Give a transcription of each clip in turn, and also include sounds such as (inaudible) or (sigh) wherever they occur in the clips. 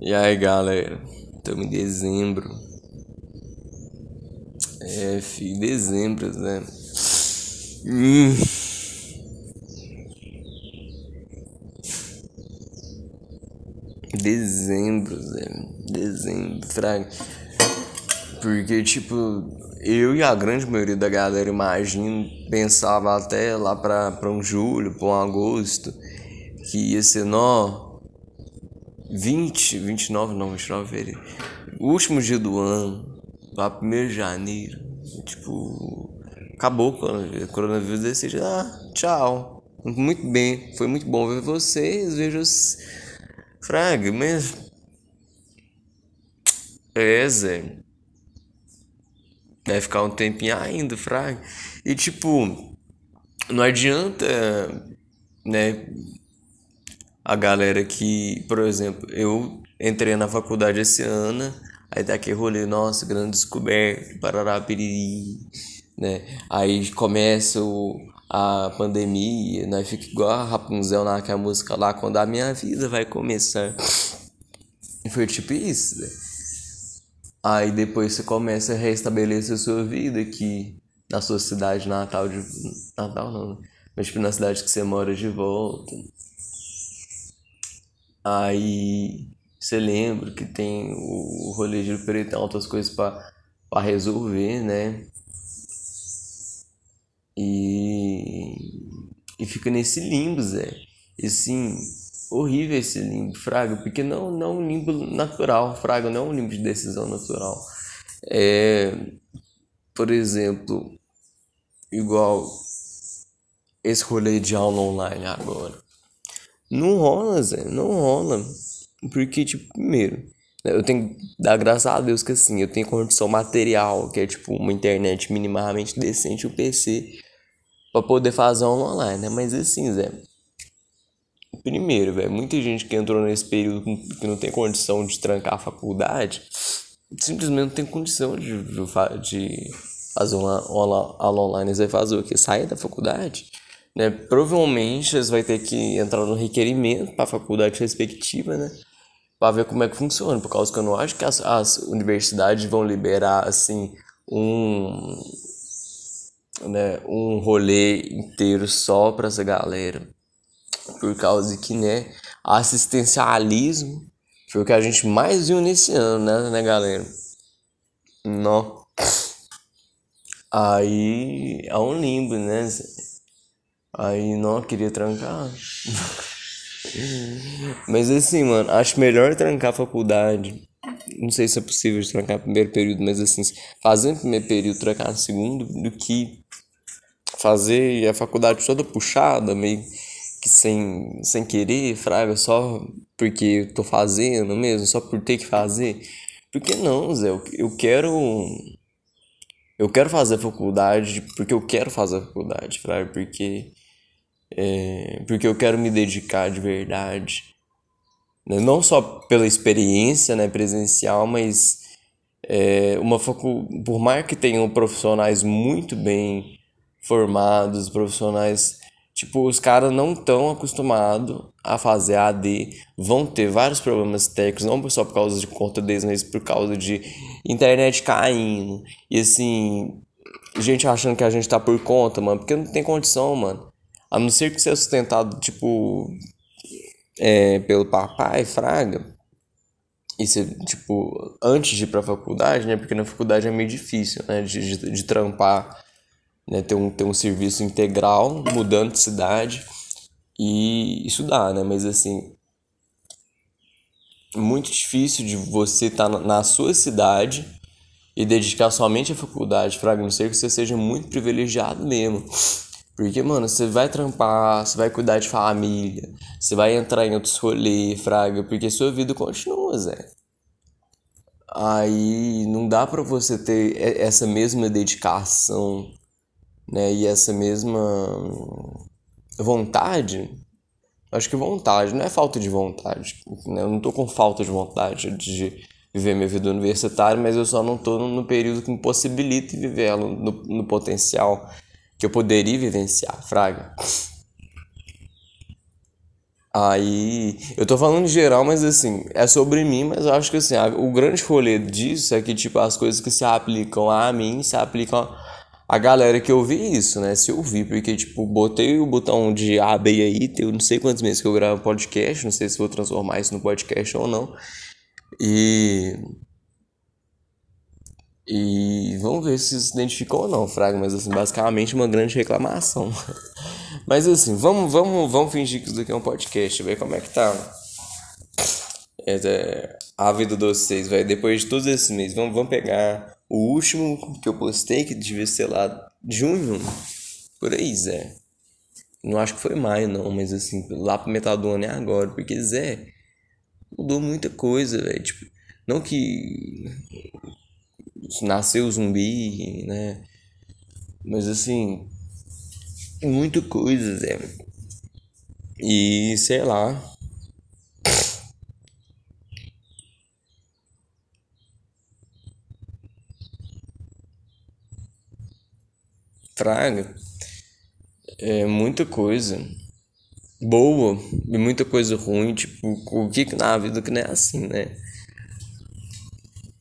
E aí galera, estamos em dezembro. É, filho, dezembro, né? Hum. Dezembro, Zé. Dezembro, fraga. Porque, tipo, eu e a grande maioria da galera, imagino, pensava até lá pra, pra um julho, pra um agosto, que ia ser, nó, 20, 29, não, 29 fevereiro. O último dia do ano, lá 1 de janeiro, tipo, acabou o coronavírus. Decide, ah, tchau. Muito bem, foi muito bom ver vocês. Vejo os. Fraga, mas. É, Zé. Vai ficar um tempinho ainda, Fraga. E tipo, não adianta, né? A galera que, por exemplo, eu entrei na faculdade esse ano, aí daqui rolê, nossa, grande descoberta, parará, piriri, né? Aí começa o, a pandemia, né? Fica igual a Rapunzel naquela música lá, quando a minha vida vai começar. Foi tipo isso, né? Aí depois você começa a restabelecer a sua vida aqui na sua cidade natal de. Natal não, né? Mas tipo na cidade que você mora de volta. Aí você lembra que tem o rolê de preto, tem outras coisas para resolver, né? E, e fica nesse limbo, Zé. E assim, horrível esse limbo, Fraga, porque não, não é um limbo natural, Fraga, não é um limbo de decisão natural. É, por exemplo, igual esse rolê de aula online agora. Não rola, Zé, não rola. Porque, tipo, primeiro, né, eu tenho que dar graças a Deus que assim, eu tenho condição material, que é tipo uma internet minimamente decente, o um PC, pra poder fazer aula online, né? Mas assim, Zé. Primeiro, velho, muita gente que entrou nesse período que não tem condição de trancar a faculdade, simplesmente não tem condição de, de, de fazer uma aula online. Você vai fazer o quê? Sair da faculdade né? Provavelmente eles vai ter que entrar no requerimento para a faculdade respectiva, né? Para ver como é que funciona, por causa que eu não acho que as, as universidades vão liberar assim um né, um rolê inteiro só para essa galera. Por causa que, né, assistencialismo foi o que a gente mais viu nesse ano, né, né galera? Não. Aí é um limbo, né? Aí não queria trancar. mas assim, mano, acho melhor trancar a faculdade. Não sei se é possível trancar primeiro período, mas assim, fazer primeiro período, trancar segundo, do que fazer a faculdade toda puxada, meio que sem, sem querer, fraga, só porque eu tô fazendo mesmo, só por ter que fazer. Por que não, Zé? Eu, eu quero. Eu quero fazer a faculdade porque eu quero fazer a faculdade, fraga, porque é, porque eu quero me dedicar de verdade. Né? Não só pela experiência né, presencial, mas é, uma facu... por mais que tenham profissionais muito bem formados, profissionais. Tipo, os caras não estão acostumados a fazer AD, vão ter vários problemas técnicos, não só por causa de conta deles, mas por causa de internet caindo. E assim, gente achando que a gente tá por conta, mano, porque não tem condição, mano. A não ser que seja sustentado, tipo, é, pelo papai, fraga. E ser, tipo, antes de ir pra faculdade, né? Porque na faculdade é meio difícil, né? De, de, de trampar, né? Ter um, ter um serviço integral, mudando de cidade e estudar, né? Mas, assim, muito difícil de você estar tá na sua cidade e dedicar somente à faculdade, fraga. A não ser que você seja muito privilegiado mesmo. Porque, mano, você vai trampar, você vai cuidar de família, você vai entrar em outros rolês, fraga, porque sua vida continua, Zé. Aí não dá pra você ter essa mesma dedicação, né, e essa mesma vontade. Acho que vontade, não é falta de vontade. Né? Eu não tô com falta de vontade de viver minha vida universitária, mas eu só não tô no período que me viver ela no, no potencial que eu poderia vivenciar, fraga. Aí, eu tô falando em geral, mas assim, é sobre mim, mas eu acho que assim, a, o grande rolê disso é que, tipo, as coisas que se aplicam a mim se aplicam a galera que ouvi isso, né? Se ouvir, porque, tipo, botei o botão de AB aí, tem não sei quantos meses que eu gravo podcast, não sei se vou transformar isso no podcast ou não. E. E vamos ver se se identificou ou não, Fraga, mas assim, basicamente uma grande reclamação. (laughs) mas assim, vamos, vamos, vamos fingir que isso daqui é um podcast, ver como é que tá. É, é, a vida de vocês, velho. Depois de todos esses meses, vamos, vamos pegar o último que eu postei, que devia ser lá junho, por aí, Zé. Não acho que foi maio, não, mas assim, lá pro metade do ano é agora, porque Zé mudou muita coisa, velho. Tipo, não que nasceu zumbi, né? Mas assim, muita coisa, Zé. E sei lá. Fraga. É muita coisa boa e muita coisa ruim, tipo, o que na vida que não é assim, né?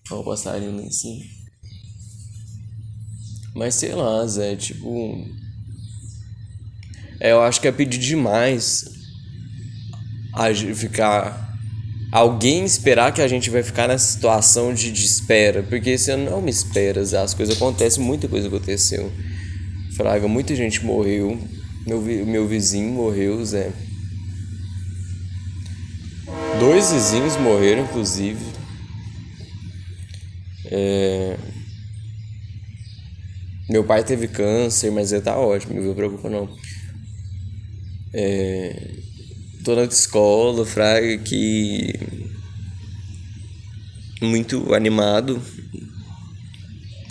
Olha o passarinho lá em cima. Mas sei lá, Zé, tipo. É, eu acho que é pedir demais a ficar. Alguém esperar que a gente vai ficar nessa situação de, de espera. Porque você não me espera, Zé. As coisas acontecem, muita coisa aconteceu. Fraga, muita gente morreu. Meu, meu vizinho morreu, Zé. Dois vizinhos morreram, inclusive. É... Meu pai teve câncer, mas ele tá ótimo, não me preocupa não. É... Tô na escola, Fraga, que. Muito animado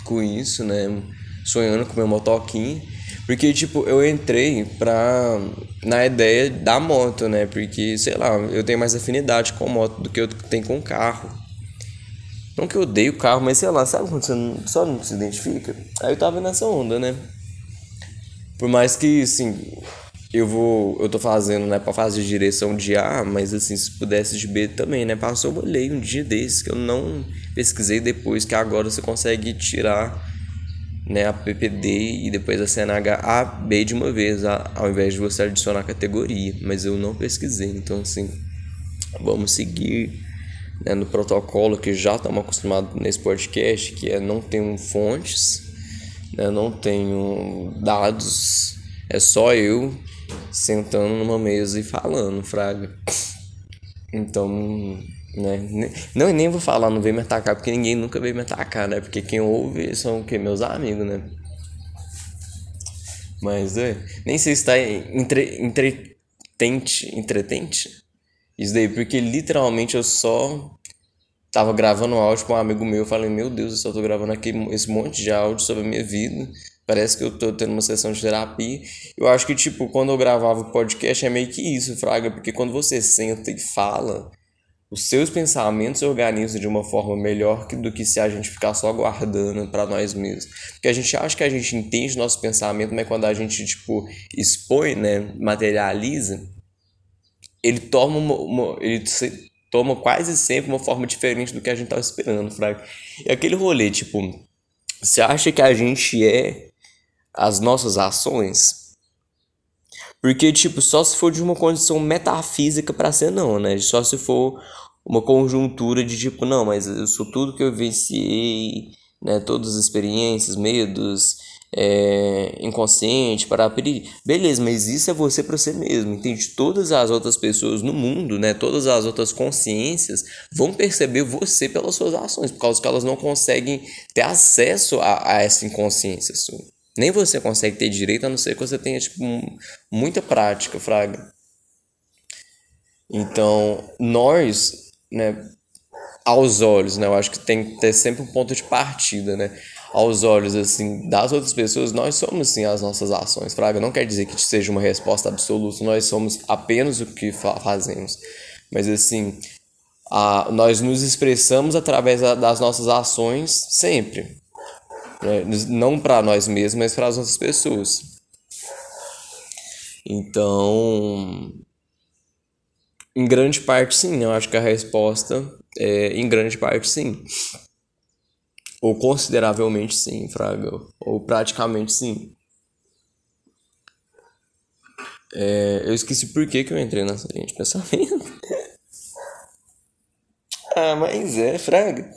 com isso, né? sonhando com meu motoquinho. Porque, tipo, eu entrei pra. na ideia da moto, né? Porque, sei lá, eu tenho mais afinidade com moto do que eu tenho com carro. Não que eu odeio carro, mas sei lá, sabe quando você não, só não se identifica? Aí eu tava nessa onda, né? Por mais que, assim, eu vou. Eu tô fazendo, né, pra fazer direção de A, mas assim, se pudesse de B também, né? Passou, eu olhei um dia desse que eu não pesquisei depois, que agora você consegue tirar né, a PPD e depois a CNH A, B de uma vez, ao invés de você adicionar a categoria. Mas eu não pesquisei, então assim, vamos seguir né, no protocolo que já estamos acostumados nesse podcast, que é não tenho fontes, né, não tenho dados, é só eu sentando numa mesa e falando, fraga. Então, né? Não, nem vou falar, não veio me atacar, porque ninguém nunca veio me atacar, né? Porque quem ouve são o quê? Meus amigos, né? Mas é, nem sei se tá entre, entretente, entretente. Isso daí, porque literalmente eu só tava gravando áudio com um amigo meu, eu falei, meu Deus, eu só tô gravando aqui esse monte de áudio sobre a minha vida. Parece que eu tô tendo uma sessão de terapia. Eu acho que, tipo, quando eu gravava o podcast é meio que isso, Fraga, porque quando você senta e fala, os seus pensamentos se organizam de uma forma melhor do que se a gente ficar só guardando para nós mesmos. Porque a gente acha que a gente entende nosso pensamento, mas quando a gente, tipo, expõe, né, materializa, ele toma uma, uma ele toma quase sempre uma forma diferente do que a gente tava esperando, fraco. E aquele rolê, tipo, você acha que a gente é as nossas ações? Porque, tipo, só se for de uma condição metafísica para ser não, né? Só se for uma conjuntura de tipo, não, mas eu sou tudo que eu vivenciei, né? Todas as experiências, medos, é, inconsciente, para Beleza, mas isso é você para você mesmo, entende? Todas as outras pessoas no mundo, né? Todas as outras consciências vão perceber você pelas suas ações, por causa que elas não conseguem ter acesso a, a essa inconsciência sua. Nem você consegue ter direito, a não ser que você tenha, tipo, muita prática, fraga. Então, nós, né, aos olhos, né, eu acho que tem que ter sempre um ponto de partida, né, aos olhos, assim, das outras pessoas, nós somos, sim, as nossas ações, fraga. Não quer dizer que seja uma resposta absoluta, nós somos apenas o que fa fazemos. Mas, assim, a, nós nos expressamos através das nossas ações sempre. Né? Não para nós mesmos, mas para as outras pessoas. Então, Em grande parte, sim. Eu acho que a resposta é em grande parte, sim. Ou consideravelmente, sim, Fraga. Ou praticamente, sim. É, eu esqueci por que, que eu entrei nessa linha de pensamento. (laughs) ah, mas é, Fraga.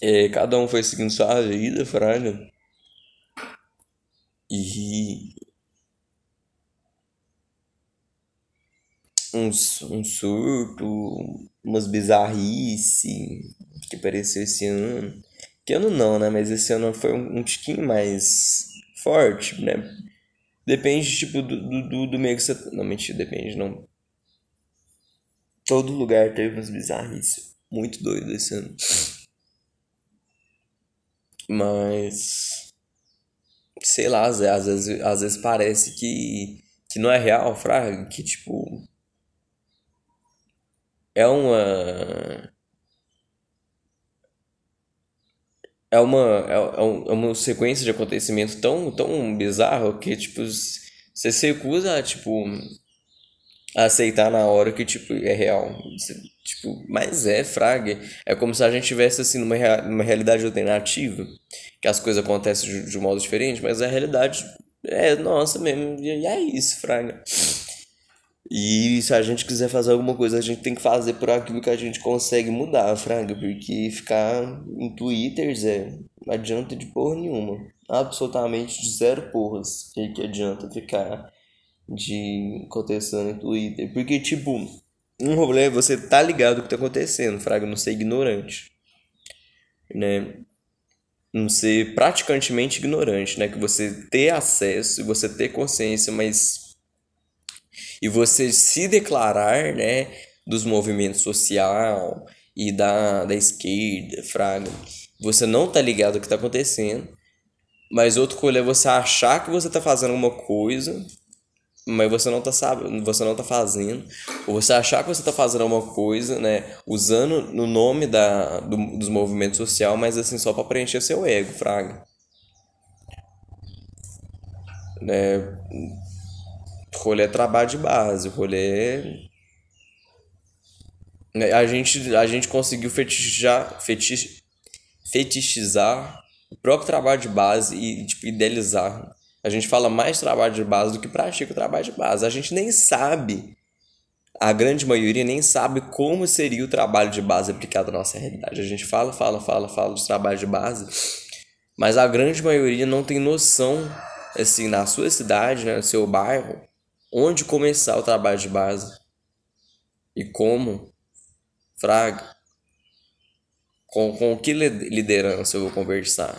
É, cada um foi seguindo sua vida, Fraga. E uns, um surto, umas bizarrice que apareceu esse ano. Que ano não, né? Mas esse ano foi um, um tiquinho mais forte, né? Depende, tipo, do, do, do meio que você... Tá, não, mentira, depende, não. Todo lugar teve umas bizarrices. Muito doido esse ano. Mas... Sei lá, às vezes, às vezes parece que, que não é real, fraga. Que, tipo é uma é uma é, é, é uma sequência de acontecimentos tão tão bizarro que tipo você se recusa a, tipo aceitar na hora que tipo é real. Tipo mas é fraga é como se a gente tivesse assim numa, numa realidade alternativa que as coisas acontecem de, de um modo diferente mas a realidade é nossa mesmo e é isso fraga e se a gente quiser fazer alguma coisa, a gente tem que fazer por aquilo que a gente consegue mudar, Fraga, porque ficar em Twitter, Zé, não adianta de porra nenhuma. Absolutamente de zero porras. Que, que adianta ficar de contestando em Twitter. Porque, tipo, um rolê é você tá ligado o que tá acontecendo, Fraga, não ser ignorante. Né? Não ser praticamente ignorante, né? Que você ter acesso, você ter consciência, mas e você se declarar, né, dos movimentos social e da, da esquerda, fraga, você não tá ligado o que tá acontecendo, mas outro coisa é você achar que você tá fazendo alguma coisa, mas você não tá sabendo, você não tá fazendo, ou você achar que você tá fazendo alguma coisa, né, usando no nome da, do, dos movimentos social, mas assim só para preencher seu ego, fraga. Né, rolê é trabalho de base, o rolê é... A gente, a gente conseguiu fetichizar, fetich, fetichizar o próprio trabalho de base e tipo, idealizar. A gente fala mais trabalho de base do que pratica o trabalho de base. A gente nem sabe, a grande maioria nem sabe como seria o trabalho de base aplicado à nossa realidade. A gente fala, fala, fala, fala de trabalho de base, mas a grande maioria não tem noção, assim, na sua cidade, né, no seu bairro, onde começar o trabalho de base e como, fraga, com, com que liderança eu vou conversar.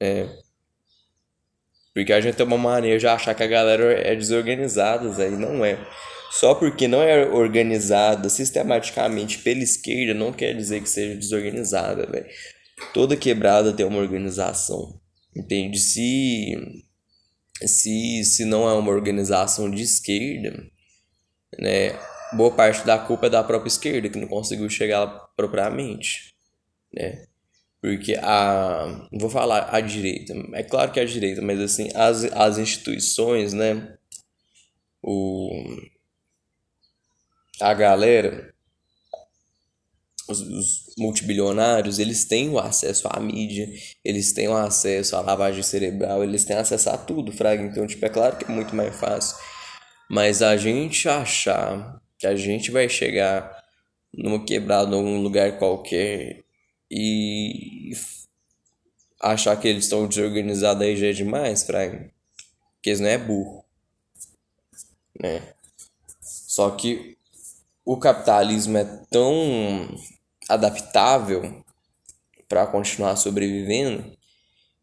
É. Porque a gente tem uma maneira de achar que a galera é desorganizada, aí não é. Só porque não é organizada sistematicamente pela esquerda não quer dizer que seja desorganizada, velho. Toda quebrada tem uma organização. Entende? Se se, se não é uma organização de esquerda, né, boa parte da culpa é da própria esquerda, que não conseguiu chegar lá propriamente, né? Porque a. Vou falar a direita. É claro que é a direita, mas assim, as, as instituições, né? O, a galera os, os, multibilionários, eles têm o acesso à mídia, eles têm o acesso à lavagem cerebral, eles têm acesso a tudo, fraga. Então, tipo, é claro que é muito mais fácil. Mas a gente achar que a gente vai chegar numa quebrada, algum lugar qualquer e achar que eles estão desorganizados aí já é demais, fraga. Porque eles não é burro. Né? Só que o capitalismo é tão adaptável para continuar sobrevivendo,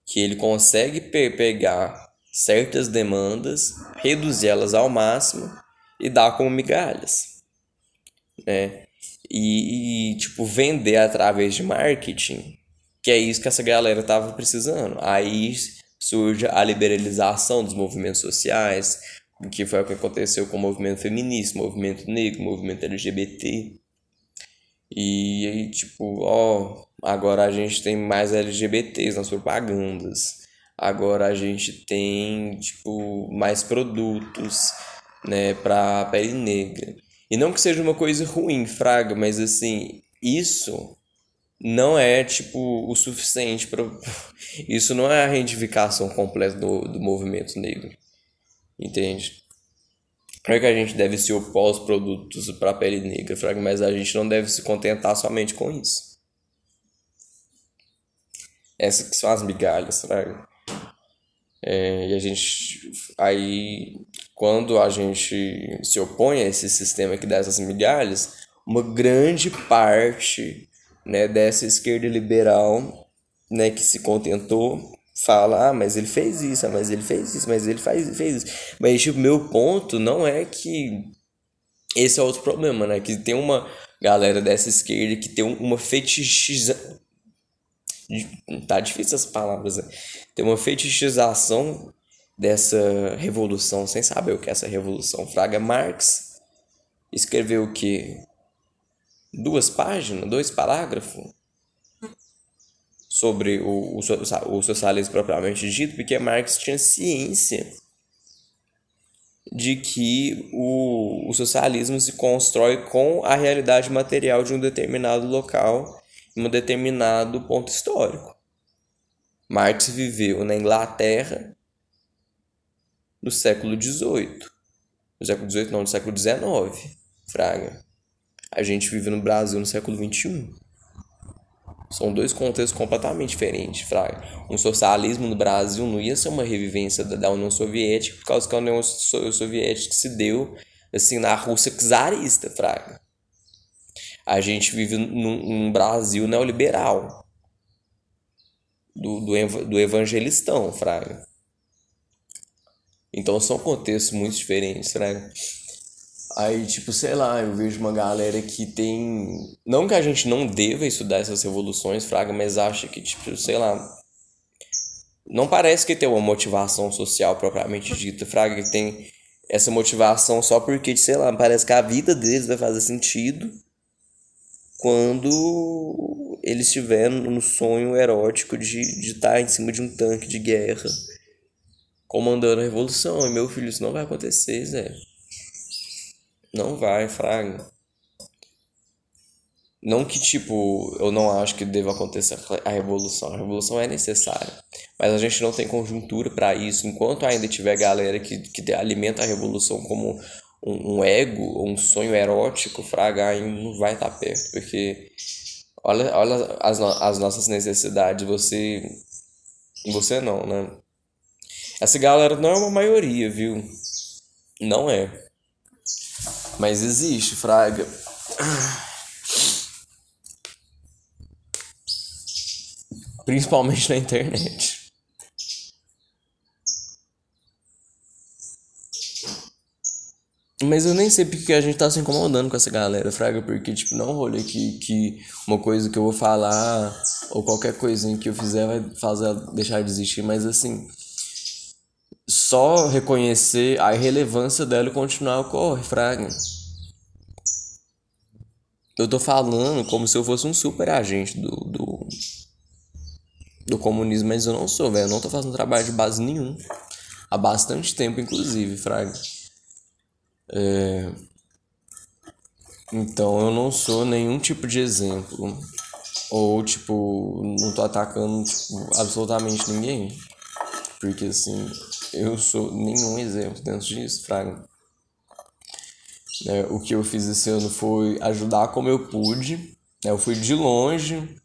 que ele consegue pe pegar certas demandas, reduzir elas ao máximo e dar como migalhas, né? E, e, tipo vender através de marketing, que é isso que essa galera tava precisando. Aí surge a liberalização dos movimentos sociais, que foi o que aconteceu com o movimento feminista, movimento negro, movimento LGBT. E aí, tipo, ó, agora a gente tem mais LGBTs nas propagandas. Agora a gente tem, tipo, mais produtos né, pra pele negra. E não que seja uma coisa ruim, fraga, mas assim, isso não é tipo o suficiente para (laughs) isso não é a reivindicação completa do, do movimento negro. Entende? Claro que a gente deve se opor aos produtos para a pele negra, mas a gente não deve se contentar somente com isso. Essas que são as migalhas, fraga. É, e a gente. Aí, quando a gente se opõe a esse sistema que dá essas migalhas, uma grande parte né, dessa esquerda liberal né, que se contentou fala, ah, mas ele fez isso, ah, mas ele fez isso, mas ele faz, fez isso. Mas, tipo, meu ponto não é que esse é outro problema, né? Que tem uma galera dessa esquerda que tem uma fetichização. Tá difícil as palavras, né? Tem uma fetichização dessa revolução, sem saber o que é essa revolução. Fraga Marx escreveu o que? Duas páginas, dois parágrafos sobre o, o, o socialismo propriamente dito, porque Marx tinha ciência de que o, o socialismo se constrói com a realidade material de um determinado local, em um determinado ponto histórico. Marx viveu na Inglaterra no século XVIII. No século XVIII, não, no século XIX, Fraga. A gente vive no Brasil no século XXI. São dois contextos completamente diferentes, Fraga. Um socialismo no Brasil não ia ser uma revivência da União Soviética, por causa que a União Soviética se deu assim na Rússia czarista, Fraga. A gente vive num, num Brasil neoliberal. Do, do, do evangelistão, Fraga. Então são contextos muito diferentes, Fraga. Aí, tipo, sei lá, eu vejo uma galera que tem. Não que a gente não deva estudar essas revoluções, Fraga, mas acha que, tipo, sei lá. Não parece que tem uma motivação social propriamente dita, Fraga, que tem essa motivação só porque, sei lá, parece que a vida deles vai fazer sentido quando eles estiverem no sonho erótico de, estar em cima de um tanque de guerra comandando a revolução. E meu filho, isso não vai acontecer, Zé. Não vai, Fraga. Não que, tipo, eu não acho que deva acontecer a revolução. A revolução é necessária. Mas a gente não tem conjuntura para isso. Enquanto ainda tiver galera que, que alimenta a revolução como um, um ego, um sonho erótico, Fraga ainda não vai estar tá perto. Porque olha, olha as, as nossas necessidades. Você. Você não, né? Essa galera não é uma maioria, viu? Não é. Mas existe, Fraga. Principalmente na internet. Mas eu nem sei porque a gente tá se incomodando com essa galera, Fraga, porque, tipo, não é rolê que, que uma coisa que eu vou falar ou qualquer coisinha que eu fizer vai fazer deixar de existir, mas assim, só reconhecer a irrelevância dela e continuar a correr, fraga. Eu tô falando como se eu fosse um super agente do, do, do comunismo, mas eu não sou, velho. Eu não tô fazendo trabalho de base nenhum. Há bastante tempo, inclusive, fraga. É... Então eu não sou nenhum tipo de exemplo. Ou, tipo, não tô atacando tipo, absolutamente ninguém. Porque assim, eu sou nenhum exemplo dentro disso, Fraga. É, o que eu fiz esse ano foi ajudar como eu pude. É, eu fui de longe,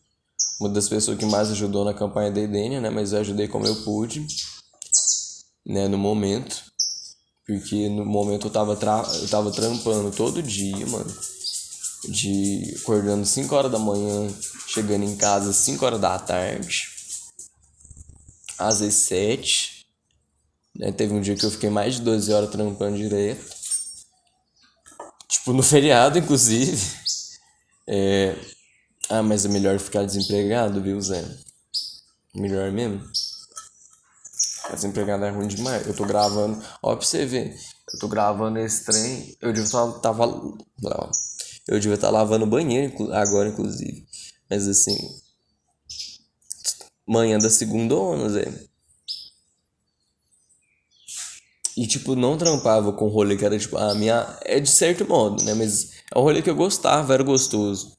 uma das pessoas que mais ajudou na campanha da Edenia, né? Mas eu ajudei como eu pude, né? No momento. Porque no momento eu tava, tra eu tava trampando todo dia, mano. De acordando 5 horas da manhã, chegando em casa 5 horas da tarde. Às vezes 7 né? Teve um dia que eu fiquei mais de 12 horas trampando direto. Tipo, no (laughs) feriado, inclusive. É... Ah, mas é melhor ficar desempregado, viu, Zé? Melhor mesmo. Ficar desempregado é ruim demais. Eu tô gravando. Ó, pra você ver. Eu tô gravando esse trem. Eu devia estar. Tá, tava. Não. Eu devia estar tá lavando banheiro agora, inclusive. Mas assim. Manhã da segunda onda, Zé. E, tipo, não trampava com rolê que era, tipo, a minha. É de certo modo, né? Mas é um rolê que eu gostava, era gostoso.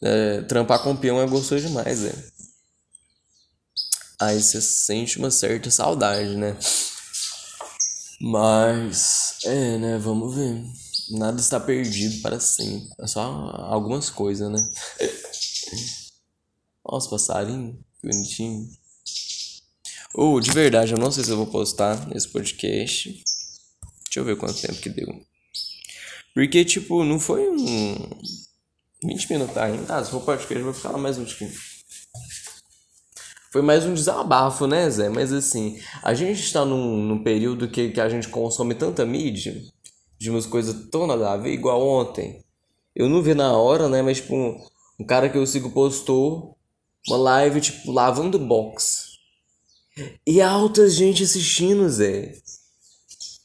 É, trampar com peão é gostoso demais, né? Aí você sente uma certa saudade, né? Mas, é, né? Vamos ver. Nada está perdido para sempre. É só algumas coisas, né? (laughs) Nossa, passarinho, que bonitinho. Ou, oh, de verdade, eu não sei se eu vou postar nesse podcast. Deixa eu ver quanto tempo que deu. Porque, tipo, não foi um. 20 minutos ainda. Ah, se for podcast, vou ficar mais um tiquinho. Foi mais um desabafo, né, Zé? Mas assim, a gente está num, num período que, que a gente consome tanta mídia, de umas coisas tão nada a ver, igual ontem. Eu não vi na hora, né? Mas, tipo, um, um cara que eu sigo postou uma live, tipo, lavando box. E alta gente assistindo, Zé.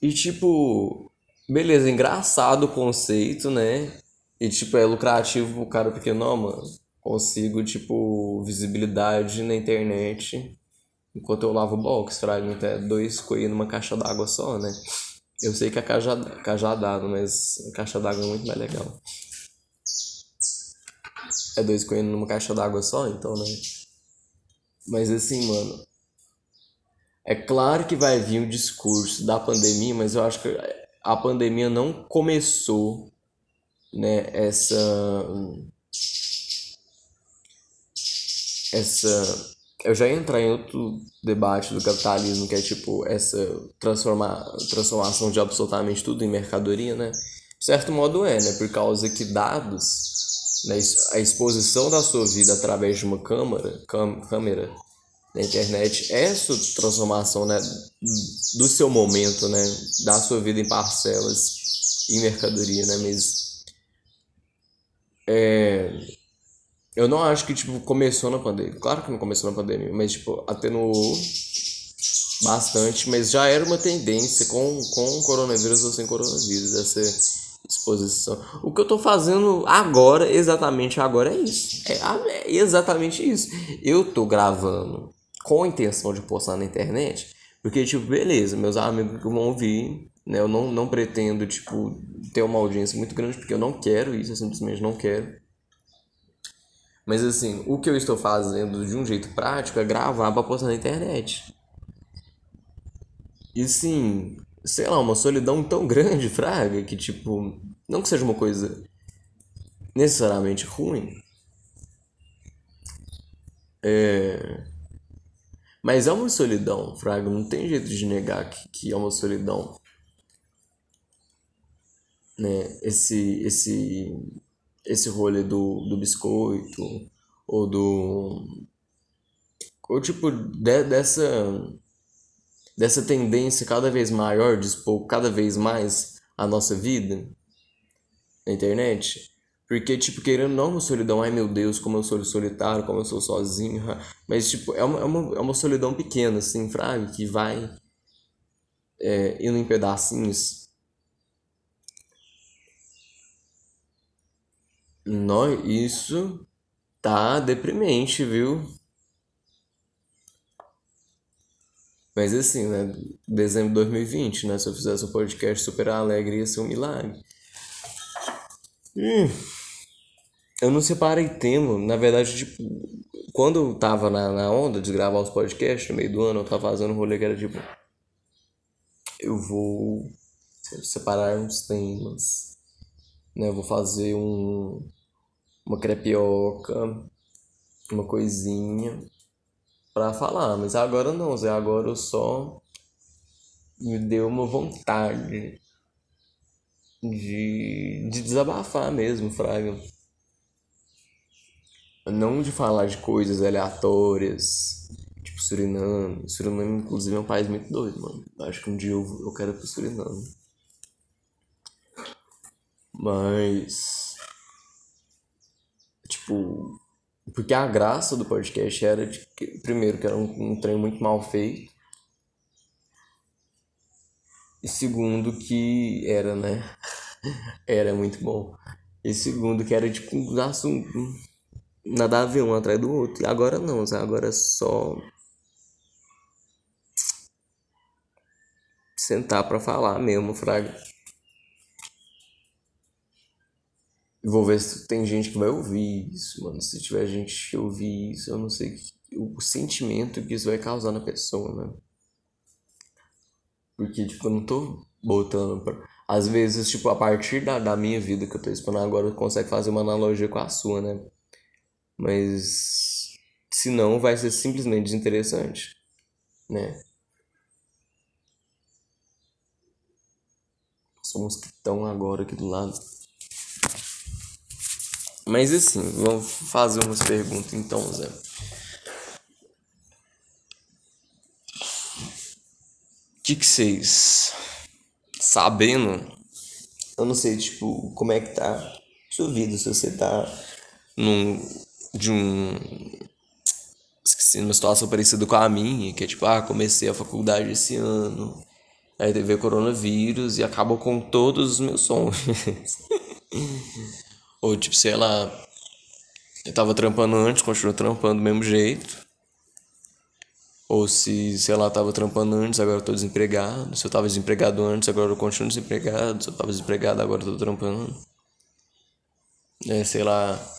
E, tipo, beleza, engraçado o conceito, né? E, tipo, é lucrativo pro cara pequeno, não, mano consigo, tipo, visibilidade na internet enquanto eu lavo o box, fraga, até dois coelhos numa caixa d'água só, né? Eu sei que é cajada, cajadado, mas a caixa d'água é muito mais legal. É dois coelhos numa caixa d'água só, então, né? Mas assim, mano. É claro que vai vir o discurso da pandemia, mas eu acho que a pandemia não começou, né? Essa essa eu já ia entrar em outro debate do capitalismo que é tipo essa transforma, transformação de absolutamente tudo em mercadoria, né? De certo modo é, né? Por causa que dados, né? a exposição da sua vida através de uma câmera, câmera na internet, é essa transformação, né? Do seu momento, né? Da sua vida em parcelas em mercadoria, né? Mas é, eu não acho que, tipo, começou na pandemia. Claro que não começou na pandemia, mas, tipo, atenuou bastante, mas já era uma tendência com, com coronavírus ou sem coronavírus, essa exposição. O que eu tô fazendo agora, exatamente agora, é isso. É, é exatamente isso. Eu tô gravando com intenção de postar na internet, porque, tipo, beleza, meus amigos que vão ouvir, né? Eu não, não pretendo, tipo, ter uma audiência muito grande, porque eu não quero isso, eu simplesmente não quero. Mas assim, o que eu estou fazendo de um jeito prático é gravar pra postar na internet. E assim, sei lá, uma solidão tão grande, Fraga, que tipo, não que seja uma coisa necessariamente ruim. É. Mas é uma solidão, Fraga, não tem jeito de negar que, que é uma solidão. Né? Esse, esse esse rolê do, do biscoito ou do ou tipo de, dessa dessa tendência cada vez maior de expor cada vez mais a nossa vida na internet porque tipo querendo não solidão ai meu Deus como eu sou solitário como eu sou sozinho mas tipo é uma, é uma, é uma solidão pequena assim fraga que vai é, indo em pedacinhos Nó, isso tá deprimente, viu? Mas assim, né? Dezembro de 2020, né? Se eu fizesse um podcast super alegre, ia ser um milagre. Hum, eu não separei tema. Na verdade, tipo, quando eu tava na, na onda de gravar os podcasts no meio do ano, eu tava fazendo um rolê que era tipo. Eu vou separar uns temas. Né? Eu vou fazer um uma crepioca, uma coisinha para falar, mas agora não, Zé, agora eu só me deu uma vontade de, de desabafar mesmo, Fraga. Não de falar de coisas aleatórias, tipo Suriname. Suriname, inclusive, é um país muito doido, mano. Acho que um dia eu, eu quero ir pro Suriname. Mas Tipo, porque a graça do podcast era de que, primeiro, que era um, um trem muito mal feito. E segundo, que era, né? (laughs) era muito bom. E segundo, que era tipo um assunto nada a ver um atrás do outro. E agora não, agora é só. sentar pra falar mesmo, fraga. Vou ver se tem gente que vai ouvir isso, mano. Se tiver gente que ouvir isso, eu não sei o sentimento que isso vai causar na pessoa, né? Porque, tipo, eu não tô botando pra... Às vezes, tipo, a partir da, da minha vida que eu tô expondo agora, eu consigo fazer uma analogia com a sua, né? Mas... Se não, vai ser simplesmente desinteressante, né? Somos que estão agora aqui do lado. Mas assim, vamos fazer umas perguntas então, Zé. O que, que vocês sabendo, eu não sei, tipo, como é que tá sua vida, se você tá num de um esqueci, numa situação parecida com a minha, que é tipo, ah, comecei a faculdade esse ano, aí teve o coronavírus e acabou com todos os meus sonhos. (laughs) Ou tipo, sei lá, eu tava trampando antes, continuo trampando do mesmo jeito. Ou se, sei lá, tava trampando antes, agora eu tô desempregado. Se eu tava desempregado antes, agora eu continuo desempregado. Se eu tava desempregado, agora eu tô trampando. É, sei lá.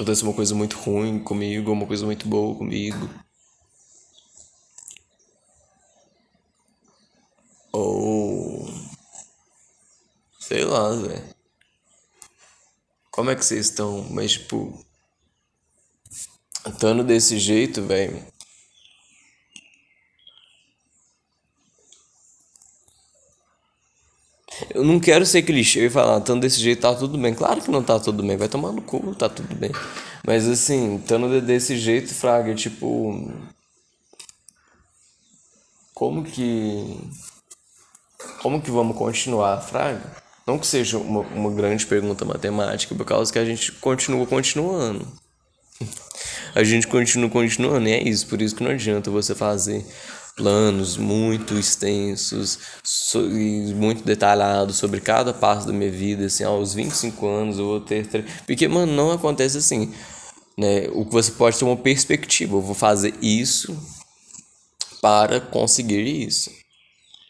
Acontece uma coisa muito ruim comigo, uma coisa muito boa comigo. Ou. Sei lá, velho. Como é que vocês estão? Mas, tipo. Estando desse jeito, velho. Eu não quero ser clichê e falar, estando desse jeito tá tudo bem. Claro que não tá tudo bem, vai tomar no cu, tá tudo bem. Mas assim, estando desse jeito, Fraga, tipo. Como que. Como que vamos continuar, Fraga? Não que seja uma, uma grande pergunta matemática, por causa que a gente continua continuando (laughs) a gente continua continuando, e é isso, por isso que não adianta você fazer planos muito extensos e muito detalhados sobre cada passo da minha vida, assim, aos 25 anos eu vou ter... Porque, mano, não acontece assim, né? O que você pode ter uma perspectiva, eu vou fazer isso para conseguir isso.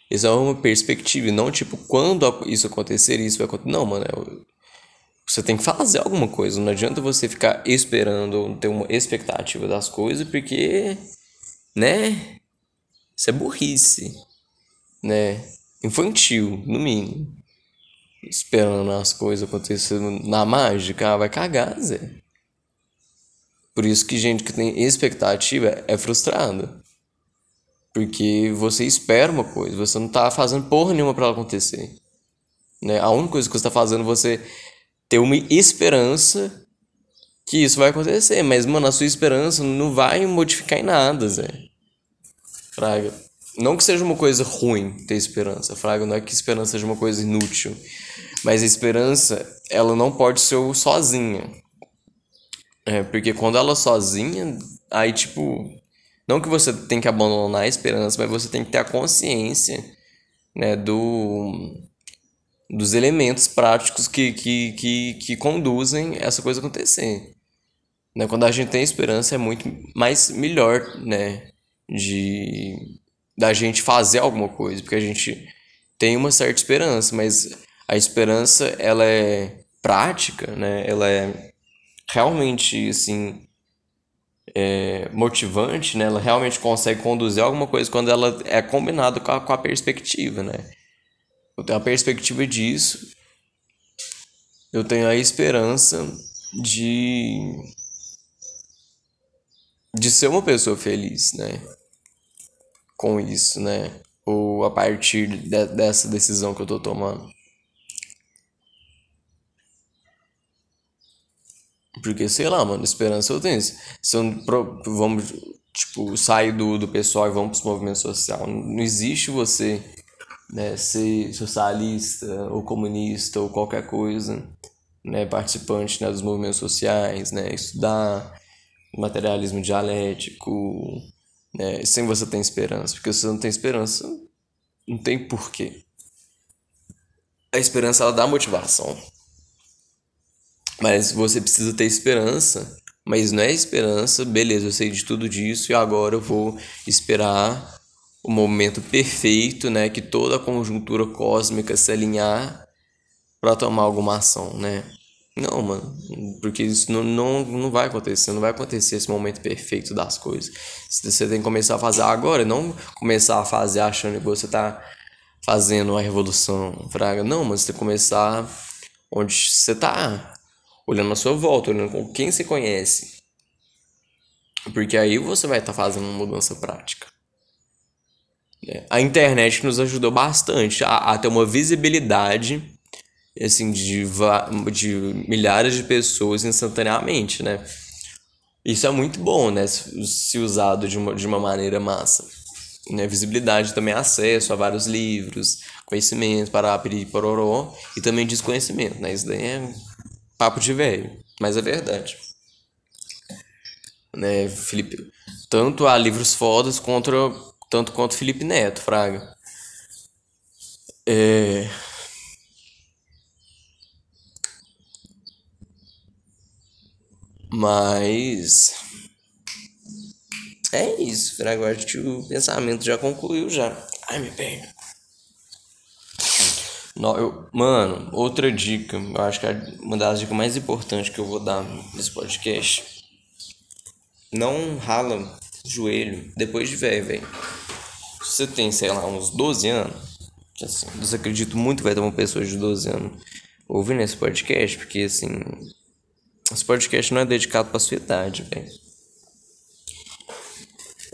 Isso é uma perspectiva, e não tipo, quando isso acontecer, isso vai acontecer. Não, mano, é você tem que fazer alguma coisa. Não adianta você ficar esperando, ter uma expectativa das coisas, porque, né? Isso é burrice, né? Infantil, no mínimo. Esperando as coisas acontecerem na mágica, ah, vai cagar, Zé. Por isso que gente que tem expectativa é frustrada. Porque você espera uma coisa, você não tá fazendo porra nenhuma para ela acontecer. Né? A única coisa que você tá fazendo, você ter uma esperança que isso vai acontecer. Mas, mano, a sua esperança não vai modificar em nada, Zé. Fraga. Não que seja uma coisa ruim ter esperança, Fraga. Não é que esperança seja uma coisa inútil. Mas a esperança, ela não pode ser sozinha. É, porque quando ela é sozinha, aí, tipo. Não que você tem que abandonar a esperança, mas você tem que ter a consciência, né, do dos elementos práticos que, que, que, que conduzem essa coisa acontecer. Né? Quando a gente tem esperança é muito mais melhor, né? De da gente fazer alguma coisa, porque a gente tem uma certa esperança, mas a esperança ela é prática, né? Ela é realmente assim é, motivante, né? Ela realmente consegue conduzir alguma coisa quando ela é combinada com com a perspectiva, né? eu tenho a perspectiva disso, eu tenho a esperança de de ser uma pessoa feliz, né? Com isso, né? Ou a partir de, dessa decisão que eu tô tomando. Porque, sei lá, mano, esperança eu tenho. Se eu, vamos, tipo, sair do, do pessoal e vamos pro movimento social. Não existe você né, ser socialista ou comunista ou qualquer coisa, né, participante né, dos movimentos sociais, né, estudar materialismo dialético, né, sem você ter esperança, porque se você não tem esperança, não tem porquê. A esperança ela dá motivação, mas você precisa ter esperança, mas não é esperança, beleza, eu sei de tudo disso e agora eu vou esperar o momento perfeito, né? Que toda a conjuntura cósmica se alinhar para tomar alguma ação, né? Não, mano, porque isso não, não, não vai acontecer, não vai acontecer esse momento perfeito das coisas. Você tem que começar a fazer agora, não começar a fazer achando que você tá fazendo uma revolução, fraga. Não, mas você tem que começar onde você tá, olhando a sua volta, olhando com quem você conhece. Porque aí você vai estar tá fazendo uma mudança prática. É, a internet nos ajudou bastante a, a ter uma visibilidade assim, de, de milhares de pessoas instantaneamente, né? Isso é muito bom, né? Se usado de uma, de uma maneira massa. Né? Visibilidade também acesso a vários livros, conhecimento, parapiri, pororó, e também desconhecimento, né? Isso daí é papo de velho, mas é verdade. Né, Felipe? Tanto há livros fodas contra, tanto quanto Felipe Neto, Fraga. É... Mas. É isso, Fraga. Eu acho que o pensamento já concluiu já. Ai, me perna. Não, eu, mano, outra dica. Eu acho que é uma das dicas mais importantes que eu vou dar nesse podcast. Não rala joelho depois de velho, velho. Se você tem, sei lá, uns 12 anos, assim, eu acredito muito que vai ter uma pessoa de 12 anos ouvindo esse podcast, porque assim, esse podcast não é dedicado pra sua idade, velho.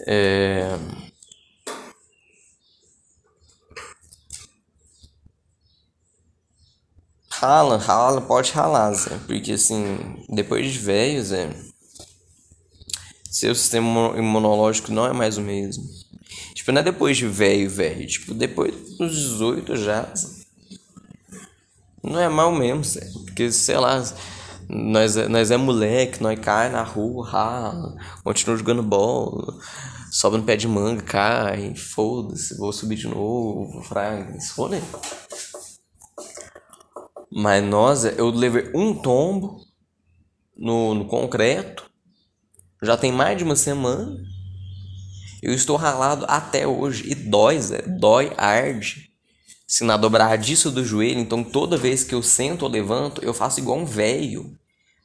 É... Rala, rala, pode ralar, Zé. Porque assim, depois de velho, Zé, seu sistema imunológico não é mais o mesmo. Tipo, não é depois de velho, velho. Tipo, depois dos 18 já. Não é mal mesmo, Zé. Porque, sei lá, nós, é, nós é moleque, nós cai na rua, rala, continua jogando bola, sobe no pé de manga, cai, foda-se, vou subir de novo, fraga, foi, Mas nós, eu levei um tombo no, no concreto, já tem mais de uma semana, eu estou ralado até hoje, e dói, Zé, dói, arde se na dobradiça do joelho, então toda vez que eu sento ou levanto, eu faço igual um velho.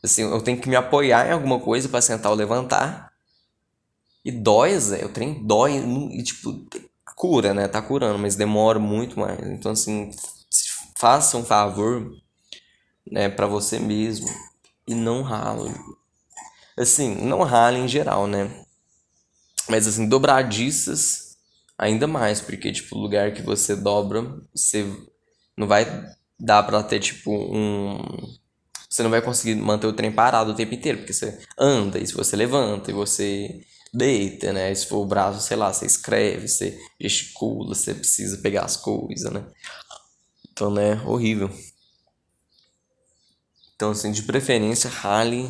Assim, eu tenho que me apoiar em alguma coisa para sentar ou levantar. E dói, Zé, o trem dói e tipo, cura, né? Tá curando, mas demora muito mais. Então assim, faça um favor, né, para você mesmo e não rale. Assim, não rale em geral, né? Mas assim, dobradiças ainda mais, porque, tipo, o lugar que você dobra, você não vai dar pra ter, tipo, um. Você não vai conseguir manter o trem parado o tempo inteiro, porque você anda, e se você levanta, e você deita, né? Se for o braço, sei lá, você escreve, você gesticula, você precisa pegar as coisas, né? Então, né, horrível. Então, assim, de preferência, rale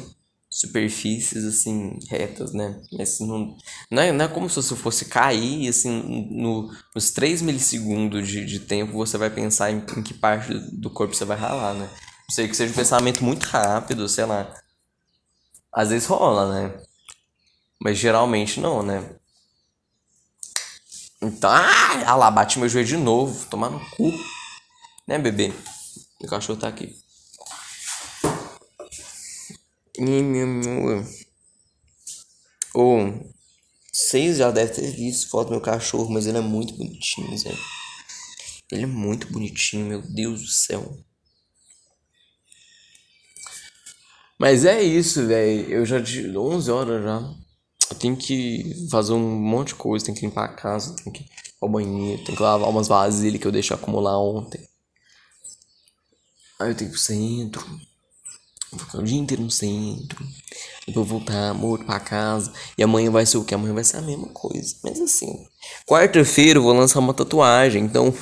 superfícies assim retas, né? Mas não, não, é, não é como se você fosse cair assim no, nos 3 milissegundos de, de tempo você vai pensar em, em que parte do corpo você vai ralar, né? Não sei que seja um pensamento muito rápido, sei lá. Às vezes rola, né? Mas geralmente não, né? Então, ah, ah lá, bati meu joelho de novo, tomar no cu. Né, bebê? O cachorro tá aqui. Ou oh, vocês já devem ter visto foto do meu cachorro, mas ele é muito bonitinho, Zé. Ele é muito bonitinho, meu Deus do céu. Mas é isso, velho. Eu já de 11 horas já. Eu tenho que fazer um monte de coisa, tenho que limpar a casa, tenho que ir ao banheiro, tenho que lavar umas vasilhas que eu deixei acumular ontem. Aí eu tenho que ir pro centro ficar o dia inteiro no centro. Depois voltar morto pra casa. E amanhã vai ser o que? Amanhã vai ser a mesma coisa. Mas assim, quarta-feira eu vou lançar uma tatuagem. Então,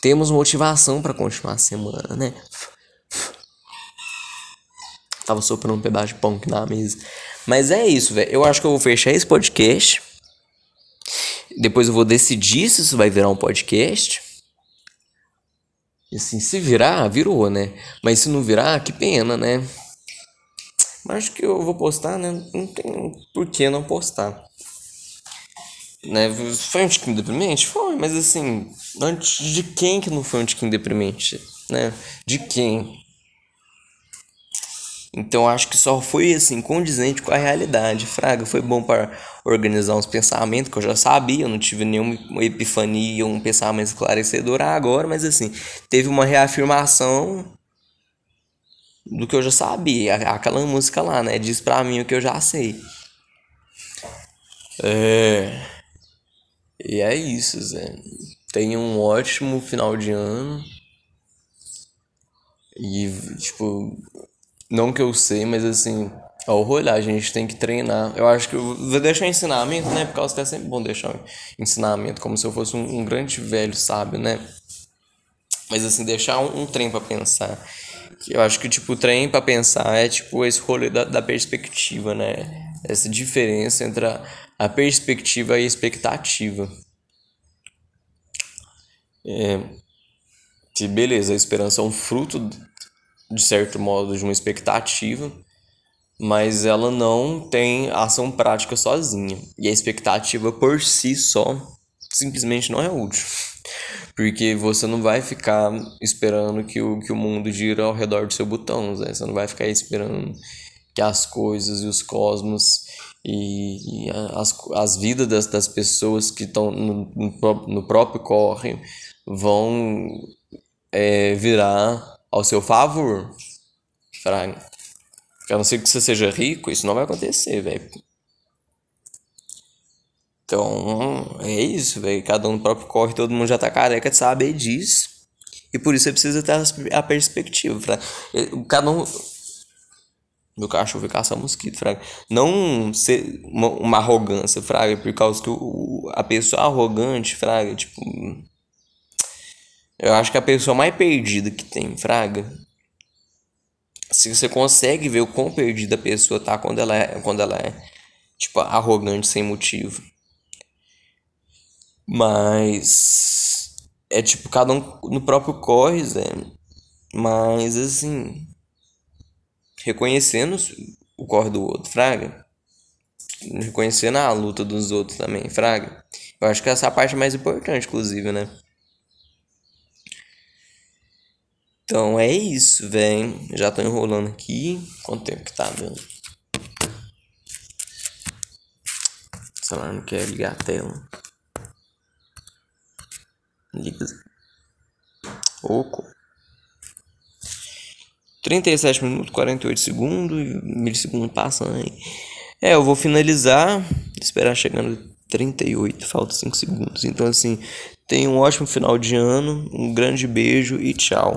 temos motivação para continuar a semana, né? Tava soprando um pedaço de pão aqui na mesa. Mas é isso, velho. Eu acho que eu vou fechar esse podcast. Depois eu vou decidir se isso vai virar um podcast. Assim, se virar, virou, né? Mas se não virar, que pena, né? Mas acho que eu vou postar, né? Não tem por que não postar. Né? Foi um tiquinho deprimente? Foi, mas assim, antes de quem que não foi um tiquinho deprimente? Né? De quem? Então acho que só foi assim condizente com a realidade. Fraga foi bom para organizar uns pensamentos que eu já sabia, eu não tive nenhuma epifania, um pensamento esclarecedor agora, mas assim, teve uma reafirmação do que eu já sabia, aquela música lá, né? Diz pra mim o que eu já sei. É. E é isso, Zé. Tenha um ótimo final de ano. E, tipo, não que eu sei, mas assim, ao rolhar, a gente tem que treinar. Eu acho que eu vou deixar ensinamento, né? Por causa que é sempre bom deixar ensinamento, como se eu fosse um, um grande velho sábio, né? Mas assim, deixar um, um trem para pensar. Eu acho que, tipo, o trem para pensar é, tipo, esse rolê da, da perspectiva, né? Essa diferença entre a, a perspectiva e a expectativa. É, que beleza, a esperança é um fruto de certo modo, de uma expectativa, mas ela não tem ação prática sozinha. E a expectativa por si só simplesmente não é útil. Porque você não vai ficar esperando que o, que o mundo gira ao redor do seu botão, né? você não vai ficar esperando que as coisas e os cosmos e, e as, as vidas das, das pessoas que estão no, no, no próprio corre vão é, virar ao seu favor. Fraga. A não ser que você seja rico, isso não vai acontecer, velho. Então, é isso, velho. Cada um no próprio corre, todo mundo já tá careca de saber disso. E por isso você precisa ter a perspectiva, fraga. Cada um. Meu cachorro vai caçar mosquito, fraga. Não ser uma, uma arrogância, fraga, por causa que o, a pessoa arrogante, fraga, tipo eu acho que a pessoa mais perdida que tem, Fraga. Se você consegue ver o quão perdida a pessoa tá quando ela é, quando ela é tipo, arrogante sem motivo. Mas. É tipo, cada um no próprio corre, Zé. Mas assim. Reconhecendo o corre do outro, Fraga. Reconhecendo a luta dos outros também, Fraga. Eu acho que essa é a parte mais importante, inclusive, né? Então é isso, velho. Já tô enrolando aqui. Quanto tempo que tá dando? O celular não quer ligar a tela. Liga. Oco. 37 minutos, 48 segundos milissegundos passando aí. É, eu vou finalizar. Esperar chegando 38, falta 5 segundos. Então, assim, tenha um ótimo final de ano, um grande beijo e tchau.